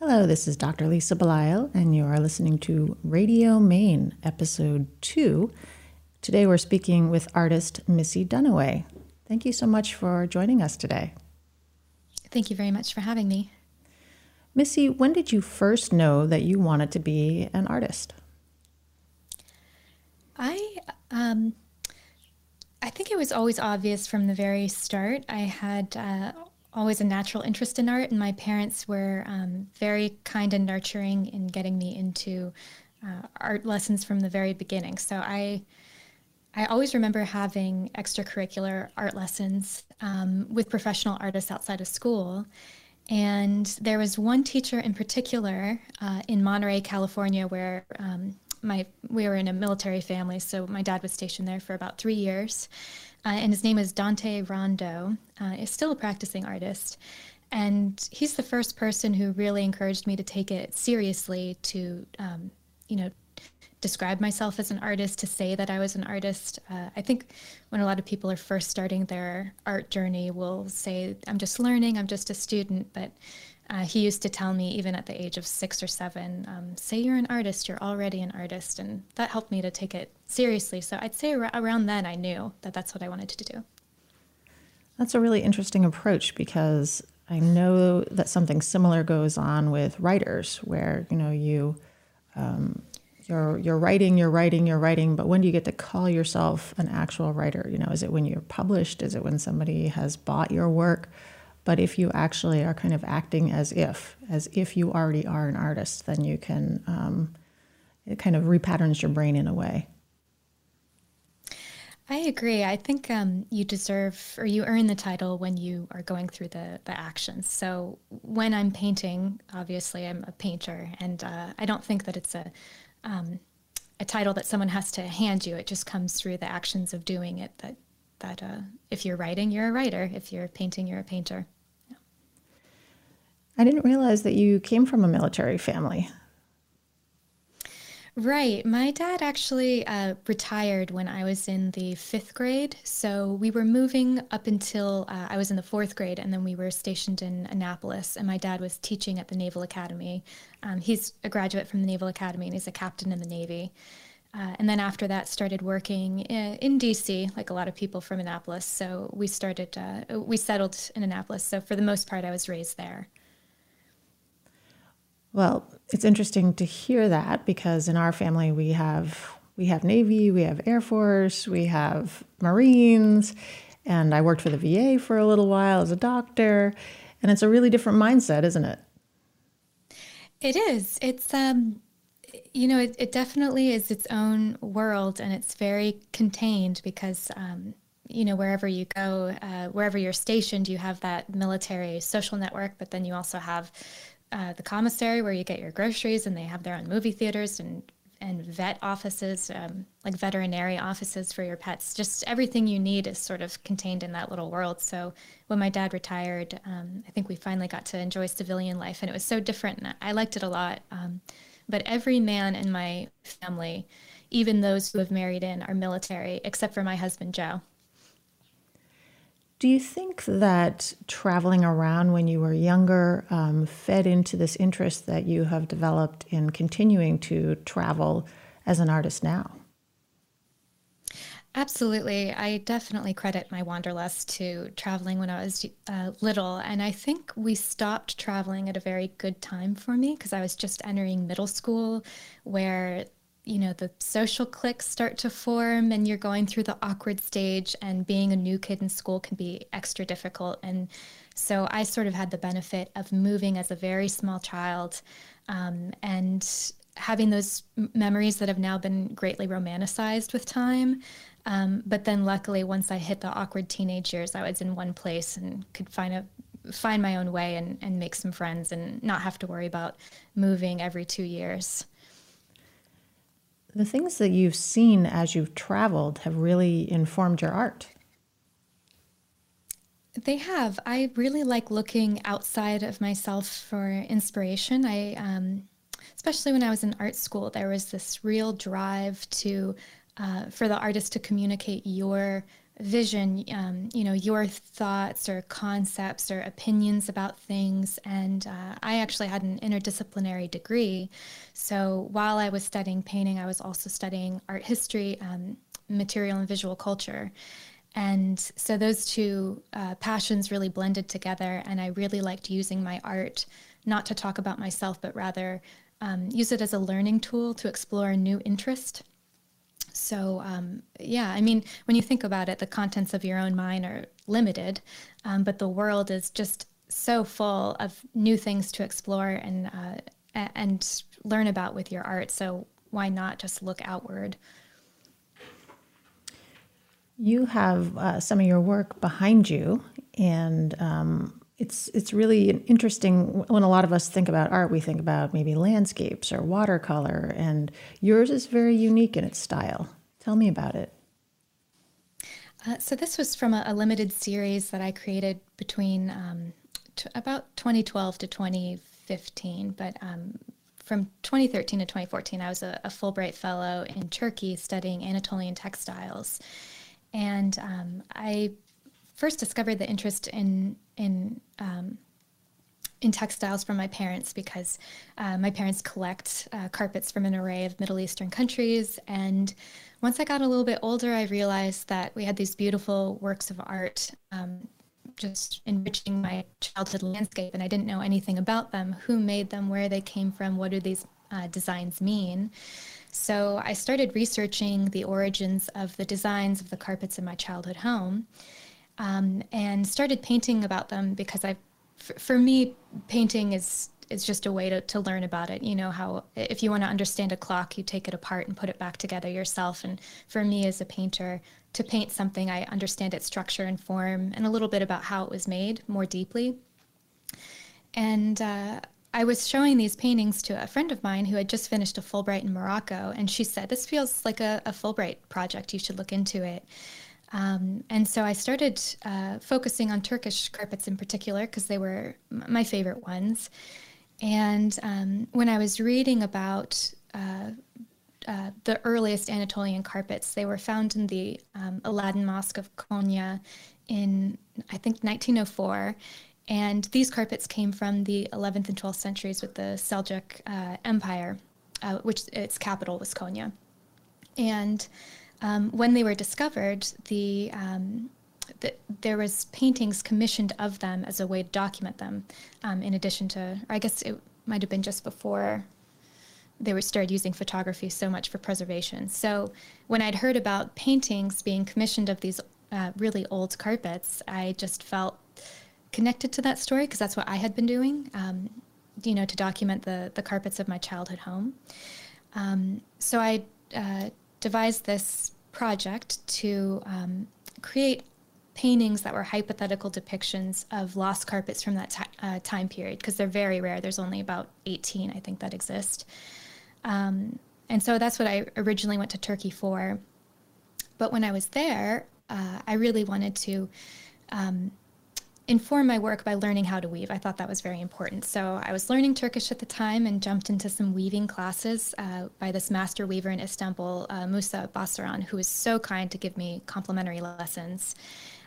Hello, this is Dr. Lisa Belisle, and you are listening to Radio Maine, Episode 2. Today we're speaking with artist Missy Dunaway. Thank you so much for joining us today. Thank you very much for having me. Missy, when did you first know that you wanted to be an artist? I um, I think it was always obvious from the very start. I had uh, always a natural interest in art, and my parents were um, very kind and nurturing in getting me into uh, art lessons from the very beginning. So I, I always remember having extracurricular art lessons um, with professional artists outside of school. And there was one teacher in particular uh, in Monterey, California, where um, my we were in a military family, so my dad was stationed there for about three years, uh, and his name is Dante Rondo. Uh, is still a practicing artist, and he's the first person who really encouraged me to take it seriously. To um, you know, describe myself as an artist, to say that I was an artist. Uh, I think when a lot of people are first starting their art journey, will say, "I'm just learning. I'm just a student," but uh, he used to tell me, even at the age of six or seven, um, say you're an artist, you're already an artist. And that helped me to take it seriously. So I'd say ar- around then I knew that that's what I wanted to do. That's a really interesting approach because I know that something similar goes on with writers, where you know you um, you're you're writing, you're writing, you're writing, but when do you get to call yourself an actual writer? You know, is it when you're published? Is it when somebody has bought your work? But if you actually are kind of acting as if, as if you already are an artist, then you can, um, it kind of repatterns your brain in a way. I agree. I think um, you deserve or you earn the title when you are going through the, the actions. So when I'm painting, obviously I'm a painter, and uh, I don't think that it's a um, a title that someone has to hand you. It just comes through the actions of doing it. That that uh, if you're writing, you're a writer. If you're painting, you're a painter. I didn't realize that you came from a military family. Right. My dad actually uh, retired when I was in the fifth grade. So we were moving up until uh, I was in the fourth grade, and then we were stationed in Annapolis. And my dad was teaching at the Naval Academy. Um, he's a graduate from the Naval Academy, and he's a captain in the Navy. Uh, and then after that, started working in, in, DC, like a lot of people from Annapolis. So we started, uh, we settled in Annapolis. So for the most part, I was raised there. Well, it's interesting to hear that because in our family we have we have Navy, we have Air Force, we have Marines, and I worked for the VA for a little while as a doctor, and it's a really different mindset, isn't it? It is. It's um you know, it, it definitely is its own world and it's very contained because um you know wherever you go uh, wherever you're stationed you have that military social network but then you also have uh, the commissary where you get your groceries, and they have their own movie theaters and and vet offices, um, like veterinary offices for your pets. Just everything you need is sort of contained in that little world. So when my dad retired, um, I think we finally got to enjoy civilian life, and it was so different. And I liked it a lot. Um, but every man in my family, even those who have married in, are military, except for my husband Joe. Do you think that traveling around when you were younger um, fed into this interest that you have developed in continuing to travel as an artist now? Absolutely. I definitely credit my wanderlust to traveling when I was uh, little. And I think we stopped traveling at a very good time for me because I was just entering middle school where you know the social cliques start to form and you're going through the awkward stage and being a new kid in school can be extra difficult. And so i sort of had the benefit of moving as a very small child um, and having those memories that have now been greatly romanticized with time. Um, but then luckily once i hit the awkward teenage years i was in one place and could find a find my own way and, and make some friends and not have to worry about moving every two years the things that you've seen as you've traveled have really informed your art. They have. I really like looking outside of myself for inspiration. I, um, especially when I was in art school, there was this real drive to, uh, for the artist to communicate your vision, um, you know, your thoughts or concepts or opinions about things. And uh, I actually had an interdisciplinary degree. So while I was studying painting, I was also studying art history, um, material and visual culture. And so those two uh, passions really blended together. And I really liked using my art not to talk about myself, but rather um, use it as a learning tool to explore a new interest. So, um, yeah, I mean, when you think about it, the contents of your own mind are limited, um, but the world is just so full of new things to explore and uh, and learn about with your art. So why not just look outward? You have uh, some of your work behind you, and um, it's it's really interesting when a lot of us think about art. We think about maybe landscapes or watercolor, and yours is very unique in its style. Tell me about it. Uh, so this was from a, a, limited series that I created between um, t- about 2012 to 2015, but um, from 2013 to 2014, I was a, a, Fulbright Fellow in Turkey studying Anatolian textiles. And um, I first discovered the interest in in um, in textiles from my parents because uh, my parents collect uh, carpets from an array of Middle Eastern countries. And once I got a little bit older, I realized that we had these beautiful works of art um, just enriching my childhood landscape, and I didn't know anything about them who made them, where they came from, what do these uh, designs mean. So I started researching the origins of the designs of the carpets in my childhood home um, and started painting about them because I, f- for me, painting is is just a way to, to learn about it. You know how if you want to understand a clock, you take it apart and put it back together yourself. And for me as a painter, to paint something, I understand its structure and form and a little bit about how it was made more deeply. And uh, I was showing these paintings to a friend of mine who had just finished a Fulbright in Morocco, and she said, "This feels like a, a Fulbright project. You should look into it." Um, and so I started uh, focusing on Turkish carpets in particular because they were my favorite ones. And um, when I was reading about uh, uh, the earliest Anatolian carpets, they were found in the um, Aladdin Mosque of Konya in, I think, 1904. And these carpets came from the 11th and 12th centuries with the Seljuk uh, Empire, uh, which its capital was Konya. And um, when they were discovered, the, um, the, there was paintings commissioned of them as a way to document them. Um, in addition to, I guess it might have been just before they were started using photography so much for preservation. So when I'd heard about paintings being commissioned of these uh, really old carpets, I just felt connected to that story because that's what I had been doing. Um, you know, to document the the carpets of my childhood home. Um, so I uh, devised this project to um, create paintings that were hypothetical depictions of lost carpets from that t- uh, time period because they're very rare. There's only about 18, I think, that exist. Um, and so that's what I originally went to Turkey for. But when I was there, uh, I really wanted to um, inform my work by learning how to weave. I thought that was very important. So I was learning Turkish at the time and jumped into some weaving classes uh, by this master weaver in Istanbul, uh, Musa Basaran, who was so kind to give me complimentary lessons.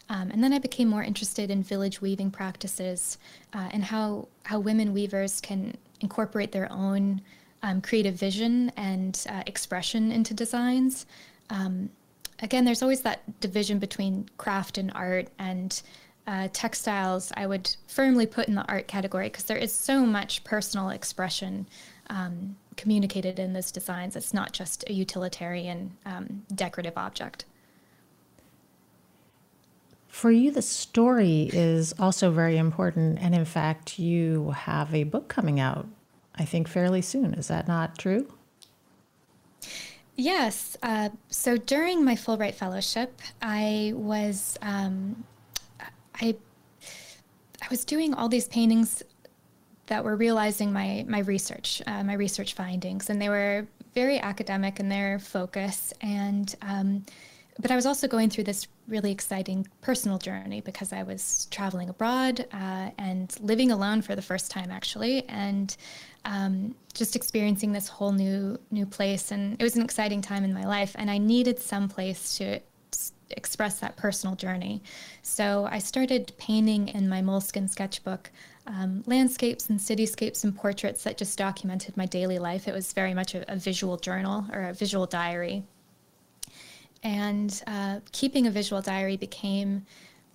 Um, and then I became more interested in village weaving practices uh, and how, how women weavers can incorporate their own um, creative vision and uh, expression into designs. Um, again, there's always that division between craft and art, and uh, textiles I would firmly put in the art category because there is so much personal expression um, communicated in those designs. It's not just a utilitarian um, decorative object. For you, the story is also very important. And in fact, you have a book coming out, I think, fairly soon. Is that not true? Yes. Uh, so during my Fulbright Fellowship, I was um, I I was doing all these paintings that were realizing my my research, uh, my research findings, and they were very academic in their focus. And um, but I was also going through this really exciting personal journey because I was traveling abroad uh, and living alone for the first time, actually, and um, just experiencing this whole new new place. And it was an exciting time in my life, and I needed some place to express that personal journey. So I started painting in my moleskin sketchbook um, landscapes and cityscapes and portraits that just documented my daily life. It was very much a, a visual journal or a visual diary. And uh, keeping a visual diary became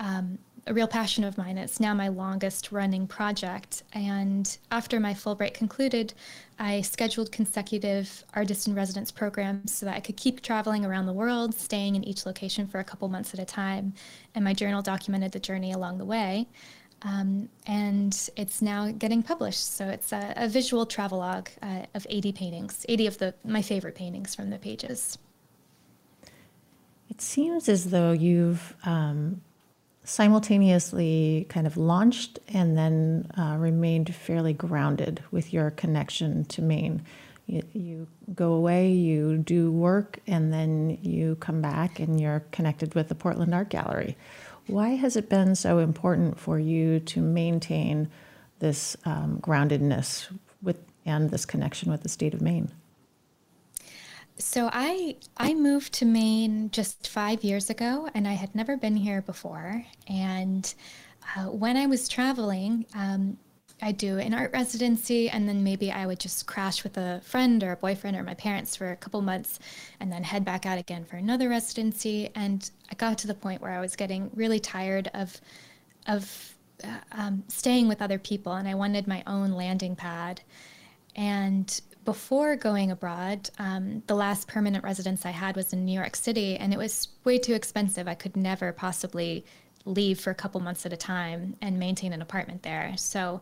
um, a real passion of mine. It's now my longest running project. And after my Fulbright concluded, I scheduled consecutive artist in residence programs so that I could keep traveling around the world, staying in each location for a couple months at a time. And my journal documented the journey along the way. Um, and it's now getting published. So it's a, a visual travelogue uh, of 80 paintings, 80 of the my favorite paintings from the pages. It seems as though you've um, simultaneously kind of launched and then uh, remained fairly grounded with your connection to Maine. You, you, go away, you do work, and then you come back and you're connected with the Portland Art Gallery. Why has it been so important for you to maintain this um, groundedness with and this connection with the state of Maine? So I I moved to Maine just five years ago, and I had never been here before. And uh, when I was traveling, um, I do an art residency, and then maybe I would just crash with a friend or a boyfriend or my parents for a couple months, and then head back out again for another residency. And I got to the point where I was getting really tired of of uh, um, staying with other people, and I wanted my own landing pad. And before going abroad, um, the last permanent residence I had was in New York City, and it was way too expensive. I could never possibly leave for a couple months at a time and maintain an apartment there. So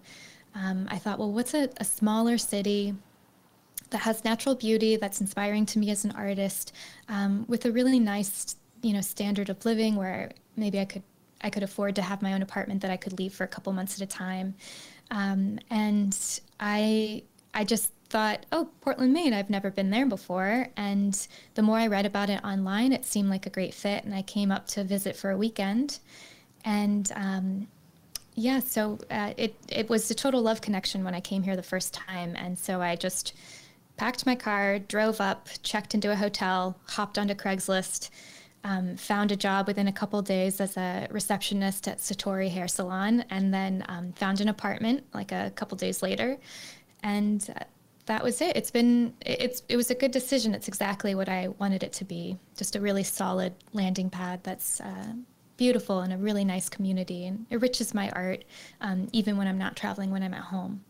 um, I thought, well, what's a, a, smaller city that has natural beauty that's inspiring to me as an artist, um, with a really nice, you know, standard of living where maybe I could I could afford to have my own apartment that I could leave for a couple months at a time. Um, and I I just thought, oh, Portland, Maine, I've never been there before. And the more I read about it online, it seemed like a great fit. And I came up to visit for a weekend. And um, yeah, so uh, it, it was a total love connection when I came here the first time. And so I just packed my car, drove up, checked into a hotel, hopped onto Craigslist. Um, found a job within a couple days as a receptionist at Satori Hair Salon, and then um, found an apartment like a couple days later. And that was it. It's been it's it was a good decision. It's exactly what I wanted it to be. Just a really solid landing pad that's uh, beautiful and a really nice community and enriches my art um, even when I'm not traveling when I'm at home.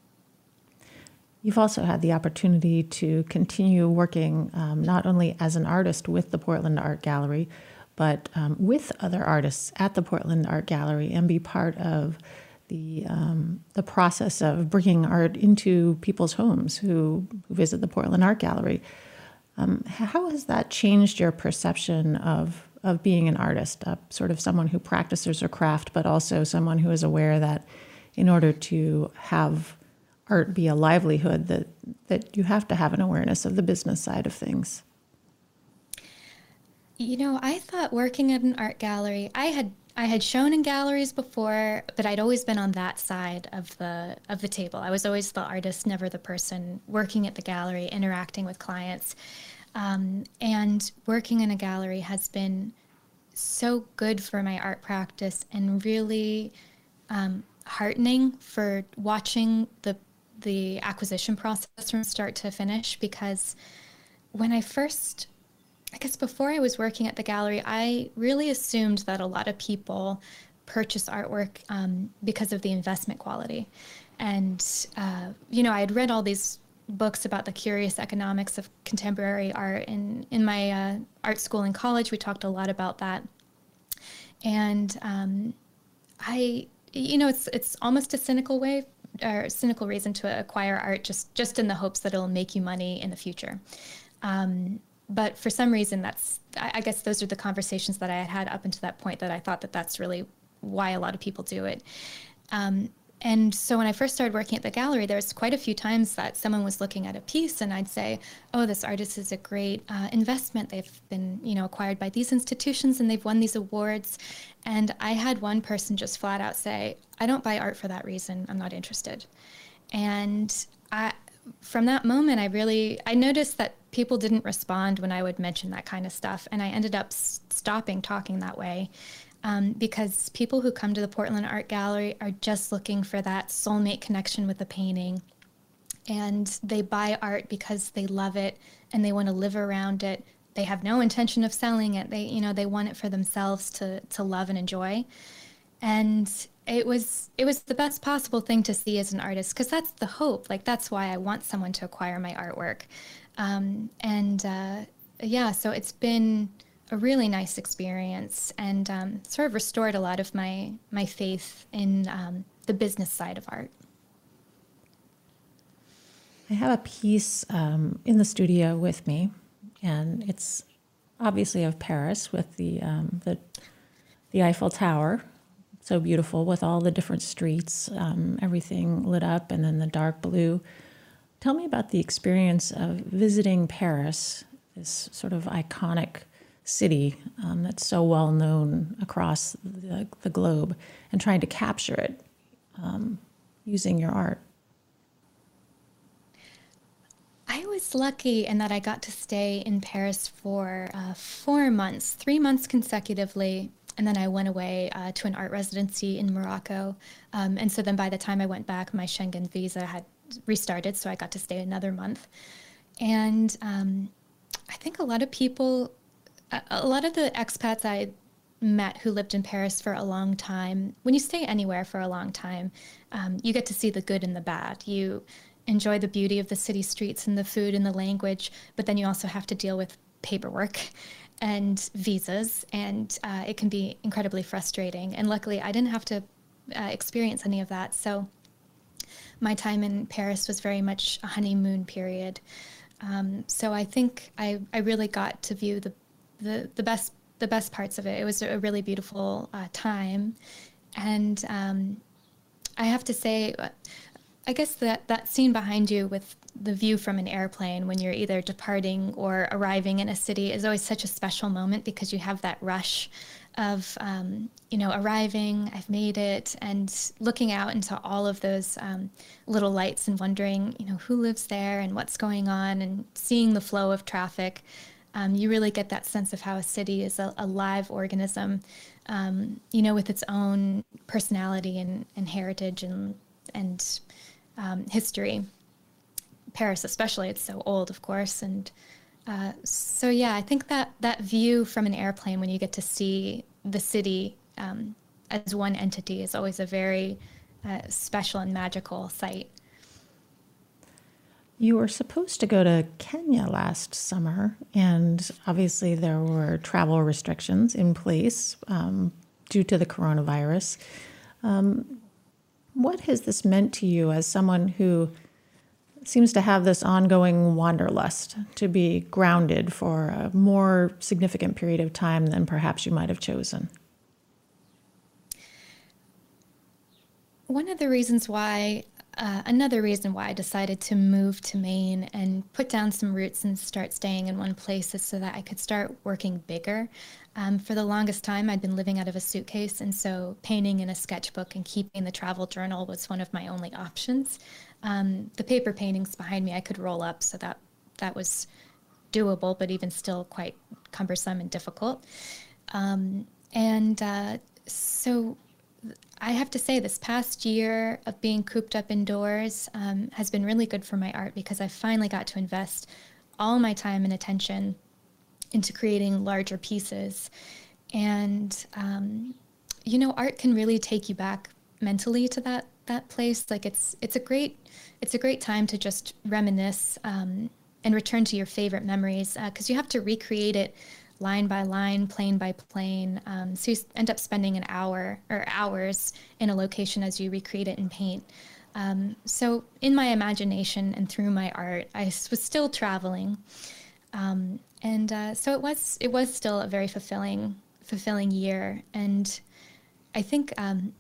You've also had the opportunity to continue working um, not only as an artist with the Portland Art Gallery, but um, with other artists at the Portland Art Gallery and be part of the um, the process of bringing art into people's homes who, who visit the Portland Art Gallery. Um, how has that changed your perception of of being an artist, uh, sort of someone who practices her craft, but also someone who is aware that in order to have art be a livelihood, that that you have to have an awareness of the business side of things. You know, I thought working at an art gallery, I had I had shown in galleries before, but I'd always been on that side of the of the table. I was always the artist, never the person working at the gallery, interacting with clients. Um, and working in a gallery has been so good for my art practice and really um, heartening for watching the the acquisition process from start to finish because when I first I guess before I was working at the gallery, I really assumed that a lot of people purchase artwork um, because of the investment quality. And, uh, you know, I had read all these books about the curious economics of contemporary art. And in my uh, art school in college, we talked a lot about that. And um, I, you know, it's it's almost a cynical way or cynical reason to acquire art, just just in the hopes that it'll make you money in the future. Um, but for some reason that's I, I, guess those are the conversations that i had had up until that point that i thought that that's really why a lot of people do it. Um, and so when i first started working at the gallery there was quite a few times that someone was looking at a piece and i'd say oh this artist is a great uh, investment. They've been you know acquired by these institutions and they've won these awards. And i had one person just flat out say i don't buy art for that reason. I'm not interested. And I, from that moment i really i noticed that people didn't respond when I would mention that kind of stuff. And I ended up s- stopping talking that way um, because people who come to the Portland Art Gallery are just looking for that soulmate connection with the painting. And they buy art because they love it and they want to live around it. They have no intention of selling it. They, you know, they want it for themselves to to love and enjoy. And it was it was the best possible thing to see as an artist because that's the hope. Like that's why I want someone to acquire my artwork. Um, and uh, yeah, so it's been a really nice experience and um, sort of restored a lot of my my faith in um, the business side of art. I have a piece um, in the studio with me, and it's obviously of Paris with the um, the the Eiffel Tower, so beautiful with all the different streets, um, everything lit up, and then the dark blue. Tell me about the experience of visiting Paris, this sort of iconic city um, that's so well known across the, the, globe, and trying to capture it um, using your art. I was lucky in that I got to stay in Paris for uh, four months, three months consecutively. And then I went away uh, to an art residency in Morocco. Um, and so then by the time I went back, my Schengen visa had restarted. So I got to stay another month. And um, I think a lot of people a lot of the expats I met who lived in Paris for a long time, when you stay anywhere for a long time, um, you get to see the good and the bad. You enjoy the beauty of the city streets and the food and the language, but then you also have to deal with paperwork and visas, and uh, it can be incredibly frustrating. And luckily, I didn't have to uh, experience any of that. So my time in Paris was very much a honeymoon period. Um, so I think I, I really got to view the the the best the best parts of it. It was a really beautiful uh, time, and um, I have to say, I guess that that scene behind you with the view from an airplane when you're either departing or arriving in a city is always such a special moment because you have that rush of um, you know arriving i've made it and looking out into all of those um, little lights and wondering you know who lives there and what's going on and seeing the flow of traffic um, you really get that sense of how a city is a, a live organism, um, you know, with its own personality and, and heritage and and um, history. Paris, especially, it's so old, of course, and uh, so yeah, I think that that view from an airplane when you get to see the city um, as one entity is always a very uh, special and magical sight. You were supposed to go to Kenya last summer, and obviously there were travel restrictions in place um, due to the coronavirus. Um, what has this meant to you as someone who seems to have this ongoing wanderlust to be grounded for a more significant period of time than perhaps you might have chosen? One of the reasons why uh, another reason why I decided to move to Maine and put down some roots and start staying in one place is so that I could start working bigger. Um, for the longest time, I'd been living out of a suitcase, and so painting in a sketchbook and keeping the travel journal was one of my only options. Um, the paper paintings behind me I could roll up, so that that was doable, but even still quite cumbersome and difficult. Um, and uh, so I have to say, this past year of being cooped up indoors um, has been really good for my art because I finally got to invest all my time and attention into creating larger pieces. And, um, you know, art can really take you back mentally to that that place. Like it's it's a great it's a great time to just reminisce um, and return to your favorite memories because uh, you have to recreate it line by line, plane by plane. Um, so you end up spending an hour or hours in a location as you recreate it in paint. Um, so in my imagination and through my art, I was still traveling, um, and uh, so it was it was still a very fulfilling fulfilling year. And I think um,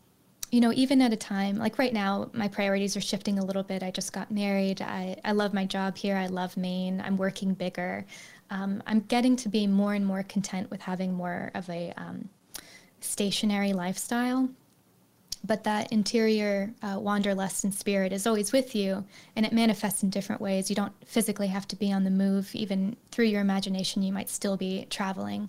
you know, even at a time like right now, my priorities are shifting a little bit. I just got married. I, I love my job here. I love Maine. I'm working bigger um, I'm getting to be more and more content with having more of a um, stationary lifestyle. but that interior uh, wanderlust and spirit is always with you and it manifests in different ways you don't physically have to be on the move even through your imagination you might still be traveling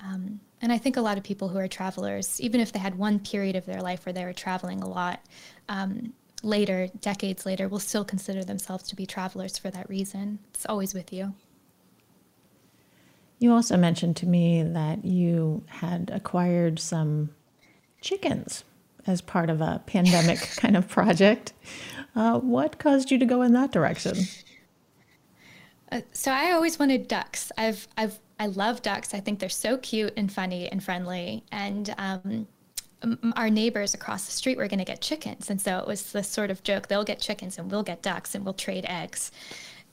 um, and i think a lot of people who are travelers even if they had one period of their life where they were traveling a lot um, later decades later will still consider themselves to be travelers for that reason it's always with you you also mentioned to me that you had acquired some chickens as part of a pandemic kind of project. Uh, what caused you to go in that direction? Uh, so I always wanted ducks. I've I've I love ducks. I think they're so cute and funny and friendly. And um, our neighbors across the street were going to get chickens, and so it was this sort of joke: they'll get chickens and we'll get ducks, and we'll trade eggs.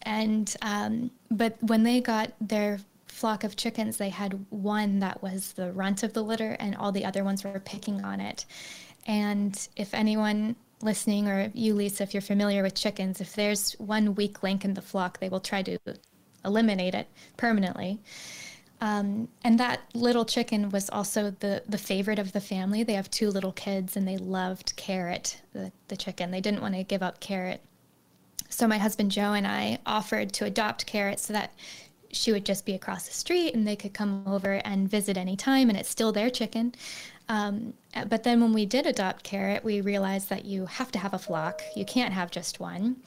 And um, but when they got their flock of chickens, they had one that was the runt of the litter, and all the other ones were picking on it. And if anyone listening, or you, Lisa, if you're familiar with chickens, if there's one weak link in the flock, they will try to eliminate it permanently. Um, and that little chicken was also the, the favorite of the family. They have two little kids and they loved Carrot, the, the chicken. They didn't want to give up Carrot. So my husband Joe and I offered to adopt Carrot so that she would just be across the street and they could come over and visit anytime and it's still their chicken. Um, but then when we did adopt Carrot, we realized that you have to have a flock. You can't have just one.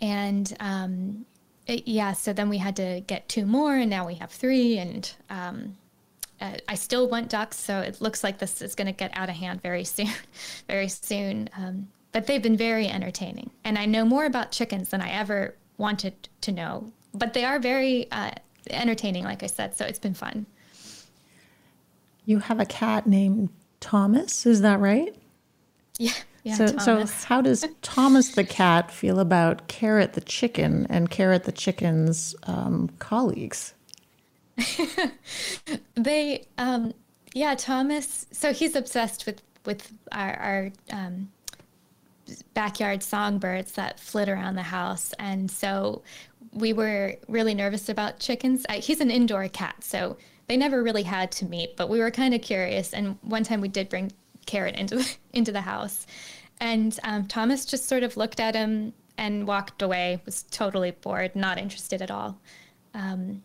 And um, yeah, so then we had to get two more, and now we have three. And um, uh, I still want ducks, so it looks like this is going to get out of hand very soon. very soon. Um, but they've been very entertaining, and I know more about chickens than I ever wanted to know. But they are very uh, entertaining, like I said. So it's been fun. You have a cat named Thomas, is that right? Yeah. Yeah, so, Thomas. so how does Thomas the cat feel about Carrot the chicken and Carrot the chicken's um, colleagues? they, um, yeah, Thomas. So he's obsessed with with our, our um, backyard songbirds that flit around the house, and so we were really nervous about chickens. I, he's an indoor cat, so they never really had to meet, but we were kind of curious. And one time we did bring Carrot into the, into the house, and um, Thomas just sort of looked at him and walked away. Was totally bored, not interested at all. Um,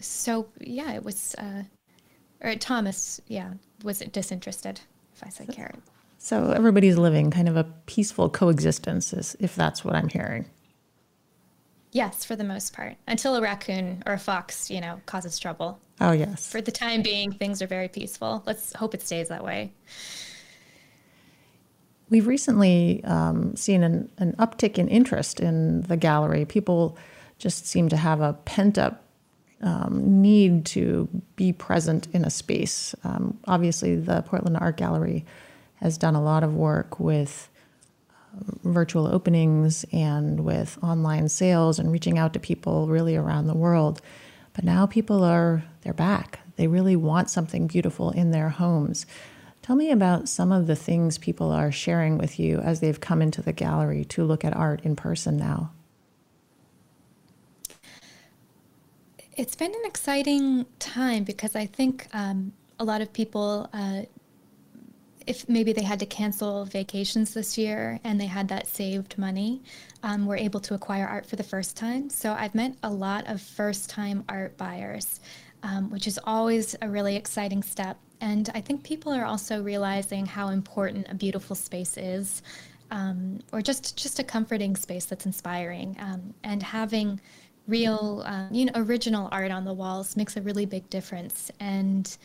so yeah, it was. Uh, or Thomas, yeah, was disinterested. If I said Carrot. So everybody's living kind of a peaceful coexistence, if that's what I'm hearing. Yes, for the most part, until a raccoon or a fox, you know, causes trouble. Oh, yes. For the time being, things are very peaceful. Let's hope it stays that way. We've recently um, seen an, an uptick in interest in the gallery. People just seem to have a pent up um, need to be present in a space. Um, obviously, the Portland Art Gallery has done a lot of work with um, virtual openings and with online sales and reaching out to people really around the world. But now people are they're back. They really want something beautiful in their homes. Tell me about some of the things people are sharing with you as they've come into the gallery to look at art in person now. It's been an exciting time because I think um, a lot of people uh, if maybe they had to cancel vacations this year and they had that saved money, um, were able to acquire art for the first time. So I've met a lot of first time art buyers, um, which is always a really exciting step. And I think people are also realizing how important a beautiful space is, um, or just just a comforting space that's inspiring, um, and having real, um, you know, original art on the walls makes a really big difference. And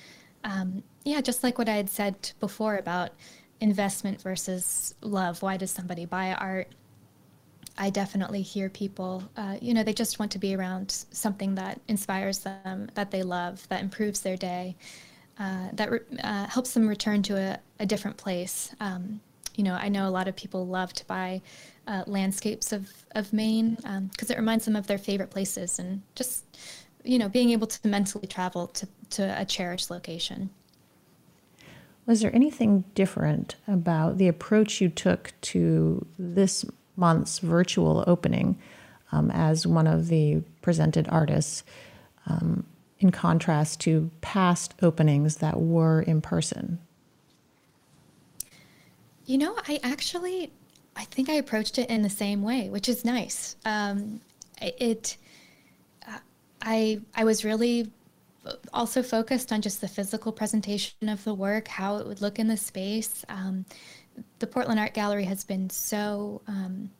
um, yeah, just like what I had said before about investment versus love. Why does somebody buy art? I definitely hear people, uh, you know, they just want to be around something that inspires them, that they love, that improves their day, uh, that re- uh, helps them return to a, a different place. Um, you know, I know a lot of people love to buy uh, landscapes of, of Maine because um, it reminds them of their favorite places and just, you know, being able to mentally travel to, to a cherished location. Was there anything different about the approach you took to this month's virtual opening um, as one of the presented artists um, in contrast to past openings that were in person? You know, I actually, I think I approached it in the same way, which is nice. Um, it, uh, I, I was really also focused on just the physical presentation of the work, how it would look in the space. Um, the Portland Art Gallery has been so um,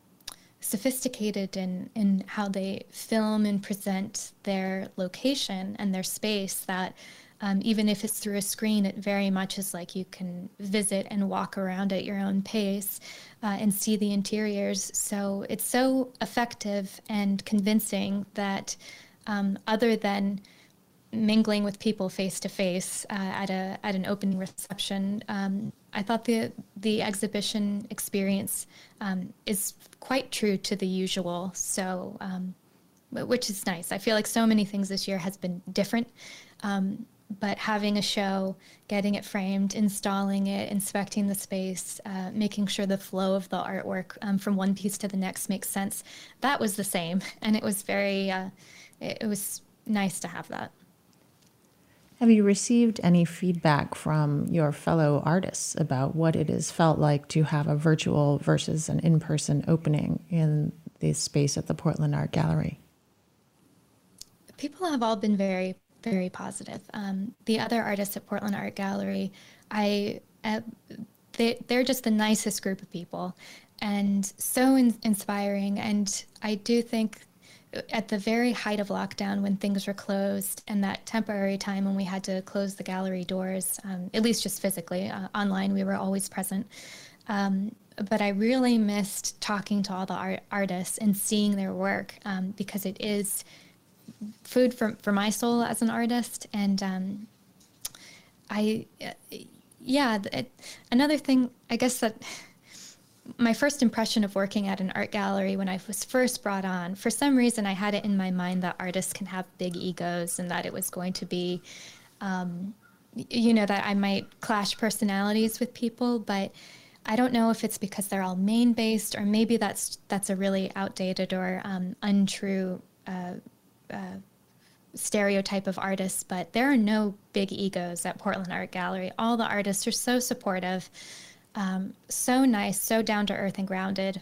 sophisticated in, in how they film and present their location and their space that um, even if it's through a screen, it very much is like you can visit and walk around at your own pace uh, and see the interiors. So it's so effective and convincing that um, other than mingling with people face to face at a at an opening reception, um, I thought the the exhibition experience um, is quite true to the usual. So, um, which is nice. I feel like so many things this year has been different. Um, but having a show, getting it framed, installing it, inspecting the space, uh, making sure the flow of the artwork um, from one piece to the next makes sense, that was the same. And it was very, uh, it, it was nice to have that. Have you received any feedback from your fellow artists about what it has felt like to have a virtual versus an in person opening in the space at the Portland Art Gallery? People have all been very, very positive. Um, the other artists at Portland Art Gallery, I, uh, they, they're just the nicest group of people and so in- inspiring. And I do think at the very height of lockdown when things were closed and that temporary time when we had to close the gallery doors, um, at least just physically, uh, online, we were always present. Um, but I really missed talking to all the art- artists and seeing their work um, because it is food for, for my soul as an artist. And um, I, uh, yeah, it, another thing, I guess that my first impression of working at an art gallery when I was first brought on, for some reason, I had it in my mind that artists can have big egos and that it was going to be, um, you know, that I might clash personalities with people. But I don't know if it's because they're all Maine based or maybe that's that's a really outdated or um, untrue uh, uh, stereotype of artists. But there are no big egos at Portland Art Gallery. All the artists are so supportive um, so nice, so down to earth and grounded.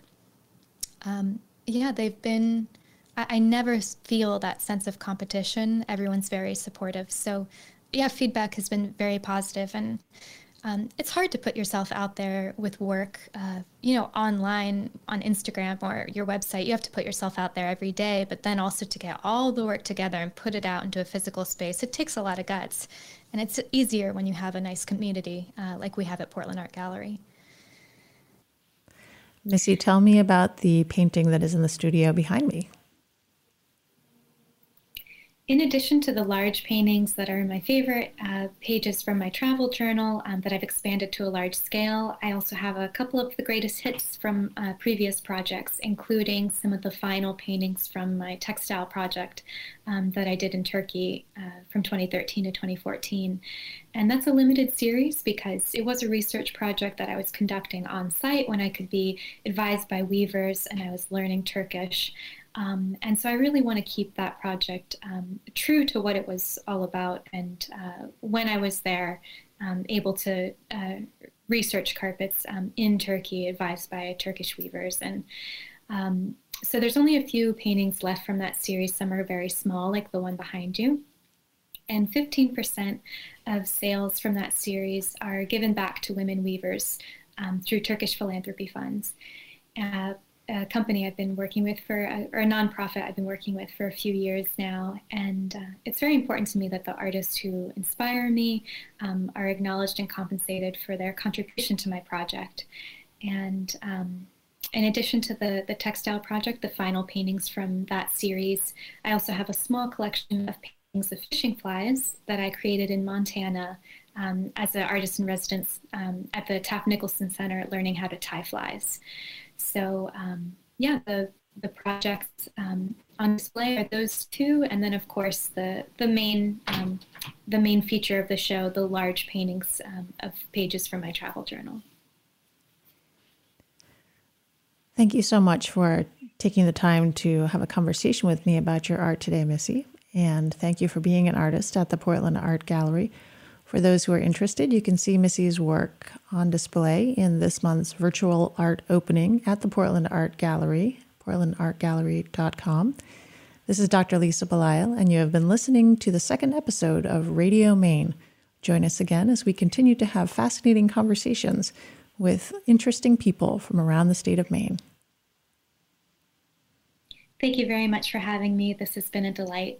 Um, yeah, they've been. I, I, never feel that sense of competition. Everyone's very supportive. So, yeah, feedback has been very positive, and um, it's hard to put yourself out there with work. Uh, you know, online on Instagram or your website, you have to put yourself out there every day. But then also to get all the work together and put it out into a physical space, it takes a lot of guts. And it's easier when you have a nice community uh, like we have at Portland Art Gallery. Missy, tell me about the painting that is in the studio behind me. In addition to the large paintings that are my favorite uh, pages from my travel journal um, that I've expanded to a large scale, I also have a couple of the greatest hits from uh, previous projects, including some of the final paintings from my textile project um, that I did in Turkey uh, from 2013 to 2014. And that's a limited series because it was a research project that I was conducting on site when I could be advised by weavers and I was learning Turkish. Um, and so I really want to keep that project um, true to what it was all about. And uh, when I was there, um, able to uh, research carpets um, in Turkey, advised by Turkish weavers. And um, so there's only a few paintings left from that series. Some are very small, like the one behind you. And 15% of sales from that series are given back to women weavers um, through Turkish philanthropy funds. Uh, a company I've been working with for, a, or a nonprofit I've been working with for a few years now. And uh, it's very important to me that the artists who inspire me um, are acknowledged and compensated for their contribution to my project. And um, in addition to the, the textile project, the final paintings from that series, I also have a small collection of paintings of fishing flies that I created in Montana um, as an artist in residence um, at the Taft Nicholson Center, learning how to tie flies. So um, yeah, the the projects um, on display are those two, and then of course the the main um, the main feature of the show, the large paintings um, of pages from my travel journal. Thank you so much for taking the time to have a conversation with me about your art today, Missy. And thank you for being an artist at the Portland Art Gallery For those who are interested, you can see Missy's work on display in this month's virtual art opening at the Portland Art Gallery, portlandartgallery.com. This is Dr. Lisa Belisle, and you have been listening to the second episode of Radio Maine. Join us again as we continue to have fascinating conversations with interesting people from around the state of Maine. Thank you very much for having me. This has been a delight.